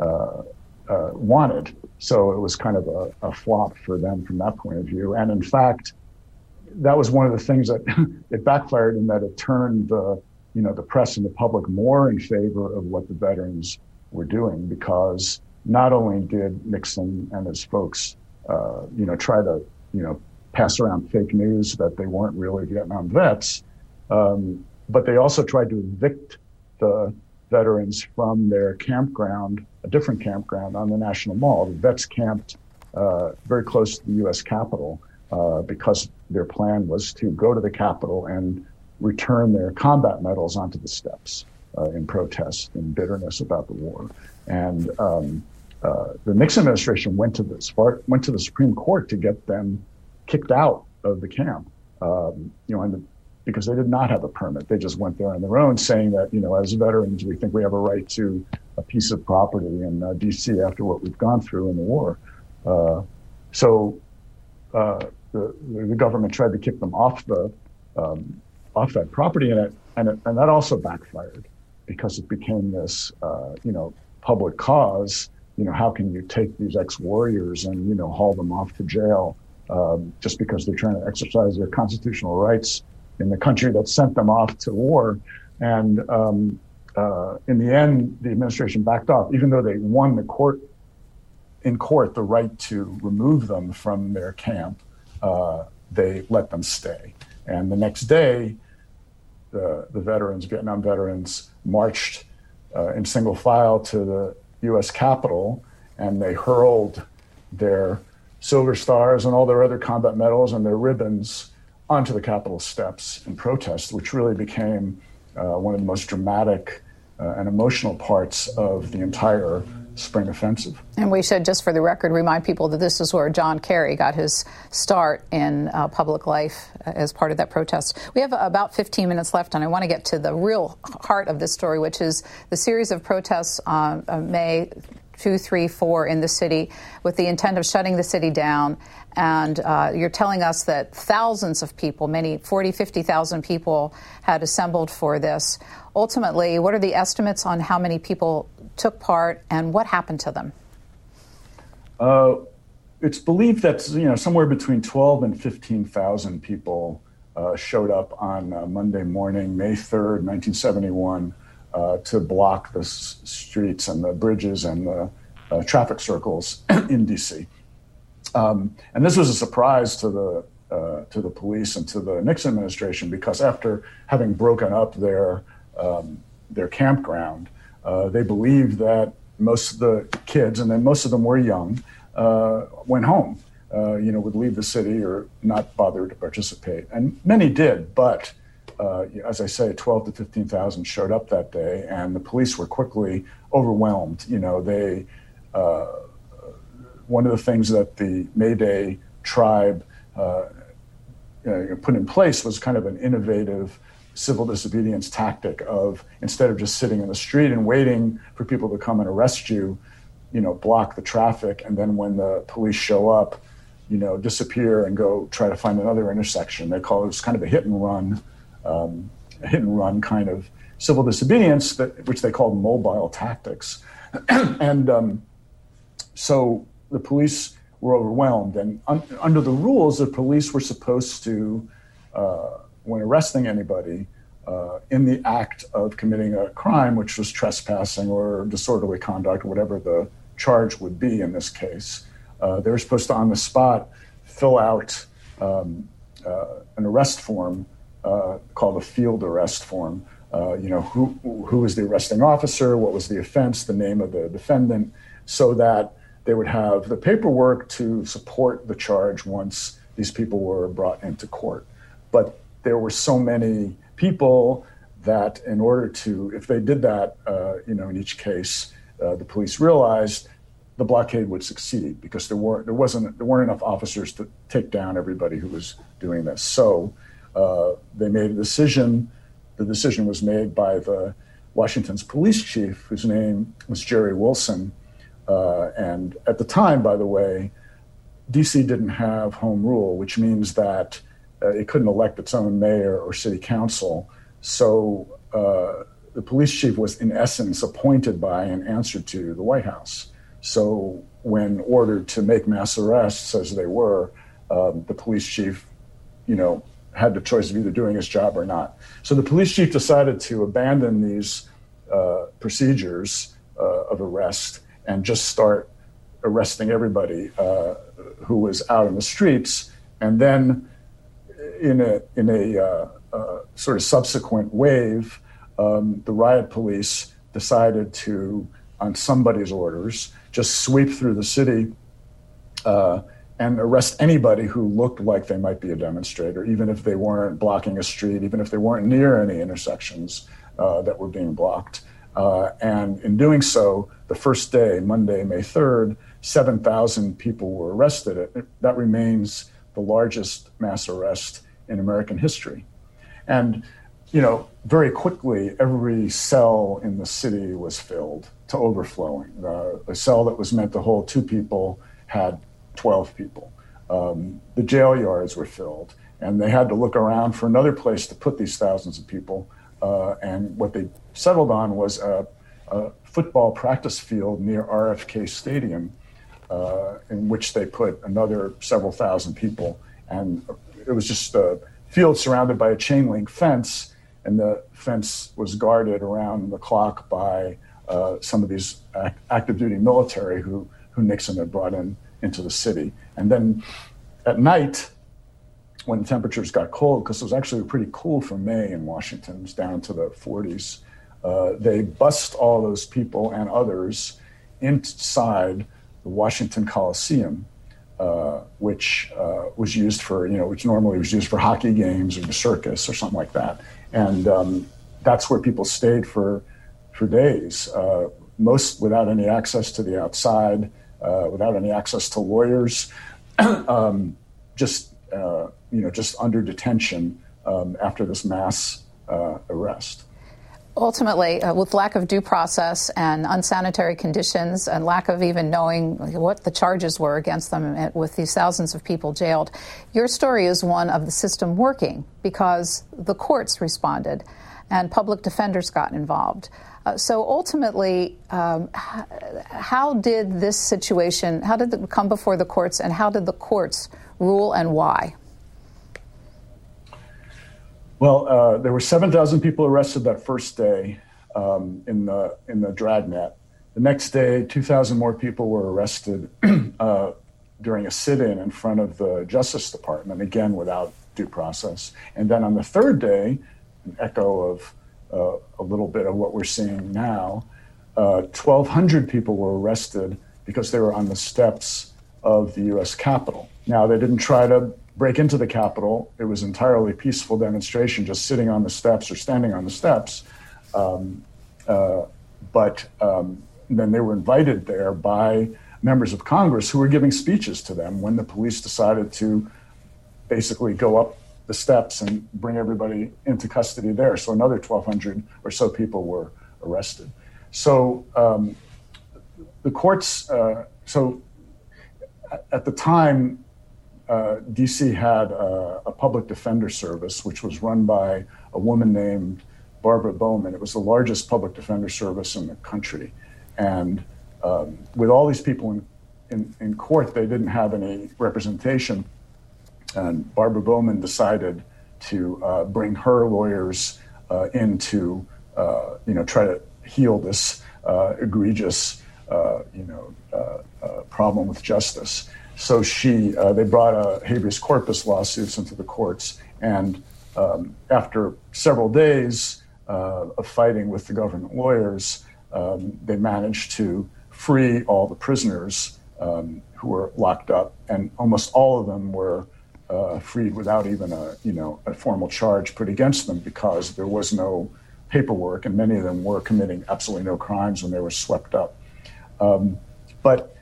uh, uh, wanted. So it was kind of a, a flop for them from that point of view. And in fact, that was one of the things that (laughs) it backfired in that it turned the you know the press and the public more in favor of what the veterans were doing because not only did Nixon and his folks uh, you know try to you know pass around fake news that they weren't really Vietnam vets, um, but they also tried to evict the veterans from their campground, a different campground on the National Mall. The vets camped uh, very close to the U.S. Capitol uh, because their plan was to go to the Capitol and return their combat medals onto the steps uh, in protest and bitterness about the war. And um, uh, the Nixon administration went to the went to the Supreme Court to get them kicked out of the camp. Um, you know, the, because they did not have a permit. They just went there on their own, saying that you know, as veterans, we think we have a right to a piece of property in uh, D.C. after what we've gone through in the war. Uh, so uh, the, the government tried to kick them off the um, off that property, and it, and it, and that also backfired because it became this uh, you know public cause. You know, how can you take these ex-warriors and you know haul them off to jail um, just because they're trying to exercise their constitutional rights in the country that sent them off to war? And um, uh, in the end, the administration backed off, even though they won the court in court the right to remove them from their camp. Uh, they let them stay. And the next day, the, the veterans, Vietnam veterans, marched uh, in single file to the U.S. Capitol and they hurled their silver stars and all their other combat medals and their ribbons onto the Capitol steps in protest, which really became uh, one of the most dramatic uh, and emotional parts of the entire spring offensive. And we should, just for the record, remind people that this is where John Kerry got his start in uh, public life as part of that protest. We have about 15 minutes left, and I want to get to the real heart of this story, which is the series of protests on uh, May two, three, four in the city with the intent of shutting the city down. And uh, you're telling us that thousands of people, many 40, 50,000 people, had assembled for this. Ultimately, what are the estimates on how many people took part and what happened to them? Uh, it's believed that you know somewhere between 12 and 15,000 people uh, showed up on uh, Monday morning, May 3rd, 1971, uh, to block the s- streets and the bridges and the uh, traffic circles (clears throat) in DC. Um, and this was a surprise to the uh, to the police and to the Nixon administration because after having broken up their um, their campground, uh, they believed that most of the kids, and then most of them were young, uh, went home. Uh, you know, would leave the city or not bother to participate, and many did. But uh, as I say, 12 to 15,000 showed up that day, and the police were quickly overwhelmed. You know, they uh, one of the things that the May Day tribe put in place was kind of an innovative civil disobedience tactic of instead of just sitting in the street and waiting for people to come and arrest you, you know, block the traffic, and then when the police show up, you know, disappear and go try to find another intersection. They call it, kind of a hit and run, um, hit and run kind of civil disobedience, that, which they called mobile tactics. (clears throat) and um, so the police were overwhelmed. And un- under the rules, the police were supposed to, uh, when arresting anybody, uh, in the act of committing a crime, which was trespassing or disorderly conduct, whatever the charge would be in this case, uh, they were supposed to, on the spot, fill out um, uh, an arrest form uh, called a field arrest form. Uh, you know, who, who was the arresting officer, what was the offense, the name of the defendant, so that they would have the paperwork to support the charge once these people were brought into court. But there were so many people that in order to, if they did that, uh, you know, in each case, uh, the police realized the blockade would succeed because there weren't there wasn't there weren't enough officers to take down everybody who was doing this. So uh, they made a decision. The decision was made by the Washington's police chief, whose name was Jerry Wilson. Uh, and at the time, by the way, DC didn't have home rule, which means that uh, it couldn't elect its own mayor or city council. So uh, the police chief was, in essence, appointed by and answered to the White House. So when ordered to make mass arrests, as they were, um, the police chief, you know, had the choice of either doing his job or not. So the police chief decided to abandon these uh, procedures uh, of arrest and just start arresting everybody uh, who was out in the streets. And then, in a in a uh, uh, sort of subsequent wave, um, the riot police decided to, on somebody's orders, just sweep through the city uh, and arrest anybody who looked like they might be a demonstrator, even if they weren't blocking a street, even if they weren't near any intersections uh, that were being blocked. Uh, and in doing so, the first day, Monday, May 3rd, 7,000 people were arrested. That remains the largest mass arrest in American history. And, you know, very quickly, every cell in the city was filled to overflowing. Uh, a cell that was meant to hold two people had 12 people. Um, the jail yards were filled, and they had to look around for another place to put these thousands of people. Uh, and what they settled on was a, a, football practice field near RFK Stadium, uh, in which they put another several thousand people. And it was just a field surrounded by a chain link fence, and the fence was guarded around the clock by uh, some of these active duty military who, who Nixon had brought in into the city. And then at night, when temperatures got cold, because it was actually pretty cool for May in Washington, it was down to the 40s, uh, they bust all those people and others inside the Washington Coliseum, uh, which uh, was used for, you know, which normally was used for hockey games or the circus or something like that. And um, that's where people stayed for for days, uh, most without any access to the outside, uh, without any access to lawyers, (clears throat) um, just uh, you know, just under detention um, after this mass uh, arrest. Ultimately, uh, with lack of due process and unsanitary conditions and lack of even knowing what the charges were against them uh, with these thousands of people jailed, your story is one of the system working because the courts responded and public defenders got involved. Uh, so ultimately, um, how did this situation, how did it come before the courts, and how did the courts rule and why? Well, uh, there were 7,000 people arrested that first day um, in the in the dragnet. The next day, 2,000 more people were arrested (clears throat) uh, during a sit-in in front of the Justice Department, again without due process. And then on the third day, an echo of uh, a little bit of what we're seeing now. Uh, 1,200 people were arrested because they were on the steps of the U.S. Capitol. Now, they didn't try to break into the Capitol. It was entirely peaceful demonstration, just sitting on the steps or standing on the steps. Um, uh, but um, then they were invited there by members of Congress who were giving speeches to them when the police decided to basically go up the steps and bring everybody into custody there. So another 1,200 or so people were arrested. So um, the courts, uh, so at the time, uh, DC had a, a, public defender service, which was run by a woman named Barbara Bowman. It was the largest public defender service in the country. And um, with all these people in, in, in, court, they didn't have any representation. And Barbara Bowman decided to uh, bring her lawyers uh, in to, uh, you know, try to heal this uh, egregious, uh, you know, problem with justice. So she, they brought a habeas corpus lawsuits into the courts, and um, after several days of fighting with the government lawyers, um, they managed to free all the prisoners um, who were locked up, and almost all of them were uh, freed without even a you know a formal charge put against them because there was no paperwork, and many of them were committing absolutely no crimes when they were swept up. Um, but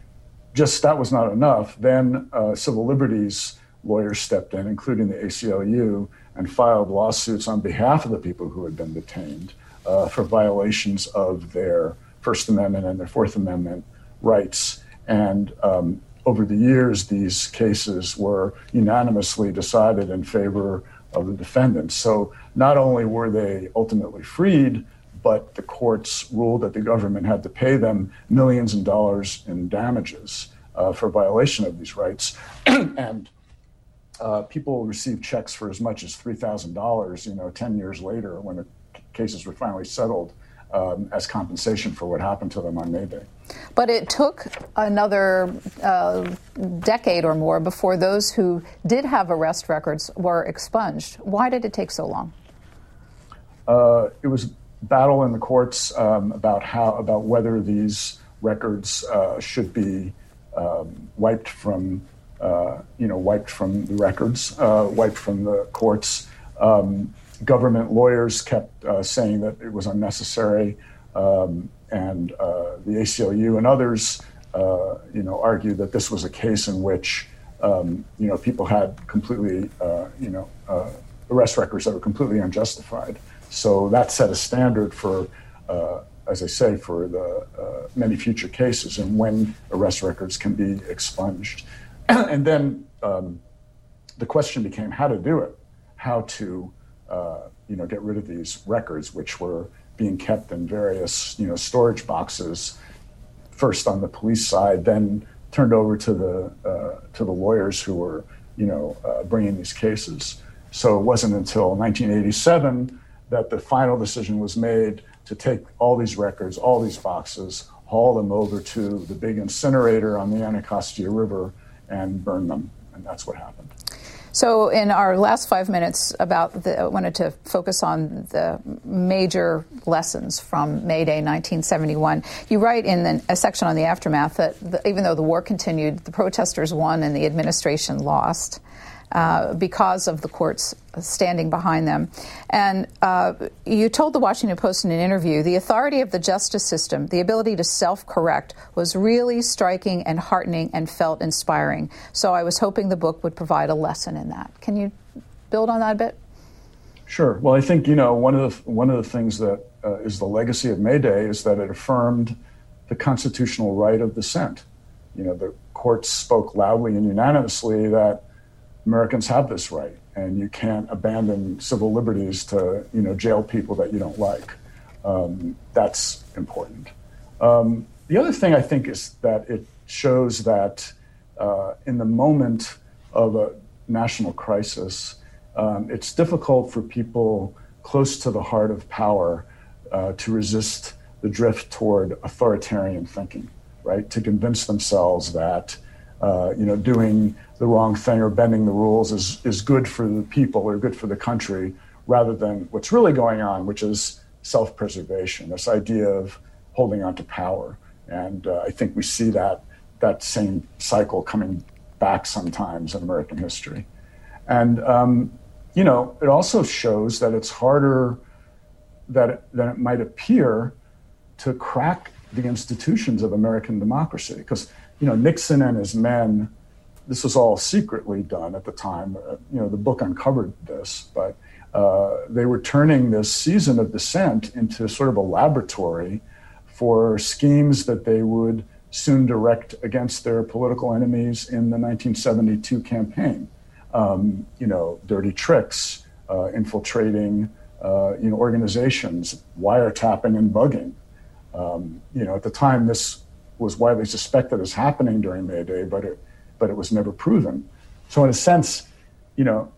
just that was not enough. Then uh, civil liberties lawyers stepped in, including the ACLU, and filed lawsuits on behalf of the people who had been detained uh, for violations of their First Amendment and their Fourth Amendment rights. And um, over the years, these cases were unanimously decided in favor of the defendants. So not only were they ultimately freed, but the courts ruled that the government had to pay them millions of dollars in damages uh, for violation of these rights. (clears throat) and uh, people received checks for as much as $3,000, you know, 10 years later when the cases were finally settled um, as compensation for what happened to them on May Day. But it took another uh, decade or more before those who did have arrest records were expunged. Why did it take so long? Uh, it was battle in the courts um, about how about whether these records uh, should be um, wiped from uh, you know wiped from the records, uh, wiped from the courts. Um, government lawyers kept uh, saying that it was unnecessary, um, and uh, the ACLU and others, uh, you know, argued that this was a case in which, um, you know, people had completely, you know, arrest records that were completely unjustified. So that set a standard for, uh, as I say, for the many future cases and when arrest records can be expunged. (clears throat) and then um, the question became how to do it, how to uh, you know, get rid of these records, which were being kept in various, you know, storage boxes, first on the police side, then turned over to the uh, to the lawyers who were, you know, uh, bringing these cases. So it wasn't until 1987 that the final decision was made to take all these records, all these boxes, haul them over to the big incinerator on the Anacostia River and burn them, and that's what happened. So, in our last five minutes, about the, I wanted to focus on the major lessons from May Day 1971. You write in the, a section on the aftermath that the, even though the war continued, the protesters won and the administration lost. Uh, because of the courts standing behind them. And uh, you told the Washington Post in an interview the authority of the justice system, the ability to self correct, was really striking and heartening and felt inspiring. So I was hoping the book would provide a lesson in that. Can you build on that a bit? Sure. Well, I think you know one of the one of the things that uh, is the legacy of May Day is that it affirmed the constitutional right of dissent. You know, the courts spoke loudly and unanimously that Americans have this right, and you can't abandon civil liberties to you know jail people that you don't like. Um, that's important. Um, the other thing I think is that it shows that uh, in the moment of a national crisis, um, it's difficult for people close to the heart of power uh, to resist the drift toward authoritarian thinking, right? To convince themselves that uh, you know doing the wrong thing or bending the rules is, is good for the people or good for the country rather than what's really going on, which is self preservation, this idea of holding on to power. And uh, I think we see that, that same cycle coming back sometimes in American history. And, um, you know, it also shows that it's harder that, than it might appear to crack the institutions of American democracy. Because, you know, Nixon and his men this was all secretly done at the time. Uh, you know, the book uncovered this, but uh, they were turning this season of dissent into sort of a laboratory for schemes that they would soon direct against their political enemies in the 1972 campaign. Um, you know, dirty tricks, uh, infiltrating, uh, you know, organizations, wiretapping and bugging. Um, you know, at the time, this was widely suspected as happening during May Day, but it, but it was never proven. So, in a sense, you know,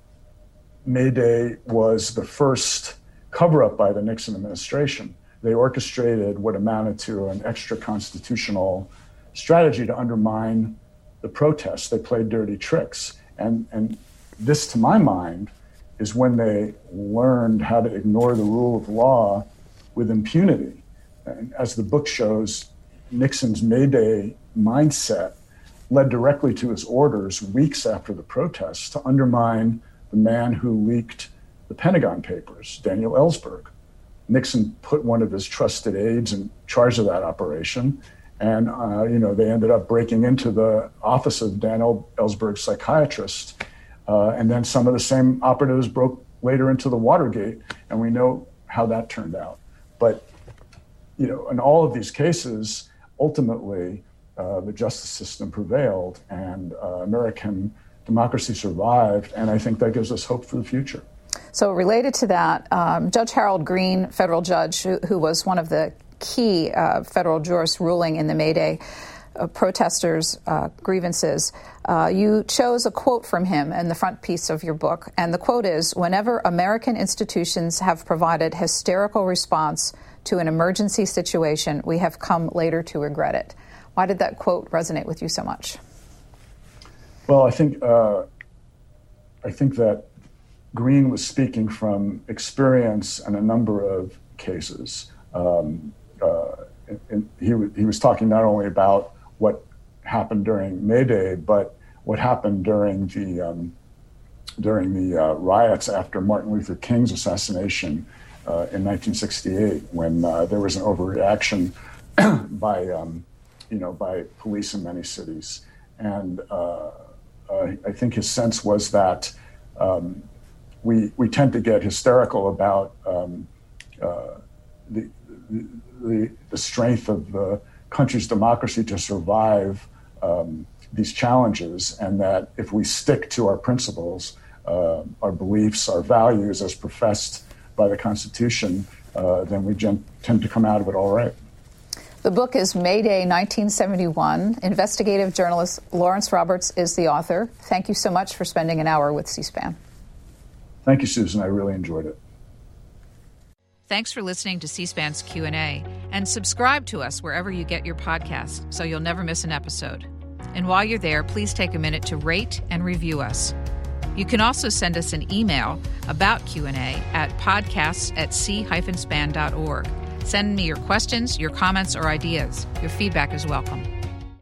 May Day was the first cover up by the Nixon administration. They orchestrated what amounted to an extra constitutional strategy to undermine the protests. They played dirty tricks. And, and this, to my mind, is when they learned how to ignore the rule of law with impunity. And as the book shows, Nixon's May Day mindset led directly to his orders weeks after the protests to undermine the man who leaked the Pentagon Papers, Daniel Ellsberg. Nixon put one of his trusted aides in charge of that operation, and uh, you know they ended up breaking into the office of Daniel Ellsberg's psychiatrist, uh, and then some of the same operatives broke later into the Watergate, and we know how that turned out. But you know, in all of these cases, ultimately, uh, the justice system prevailed, and uh, American democracy survived, and I think that gives us hope for the future. So, related to that, um, Judge Harold Greene, federal judge, who, who was one of the key uh, federal jurists ruling in the May Day uh, protesters' uh, grievances, you chose a quote from him in the front piece of your book. And the quote is Whenever American institutions have provided hysterical response to an emergency situation, we have come later to regret it. Why did that quote resonate with you so much? Well, I think uh, I think that Greene was speaking from experience and a number of cases. Um, uh, and he, he was talking not only about what happened during May Day, but what happened during the um, during the uh, riots after Martin Luther King's assassination uh, in 1968, when uh, there was an overreaction (clears throat) by um, you know by police in many cities, and uh, uh, I think his sense was that um, we we tend to get hysterical about um, uh, the, the, the strength of the country's democracy to survive um, these challenges, and that if we stick to our principles, uh, our beliefs, our values as professed by the Constitution, uh, then we gen- tend to come out of it all right. The book is Mayday 1971. Investigative journalist Lawrence Roberts is the author. Thank you so much for spending an hour with C SPAN. Thank you, Susan. I really enjoyed it. Thanks for listening to C-SPAN's Q&A and subscribe to us wherever you get your podcasts so you'll never miss an episode. And while you're there, please take a minute to rate and review us. You can also send us an email about Q&A at podcasts at c-span.org. Send me your questions, your comments, or ideas. Your feedback is welcome.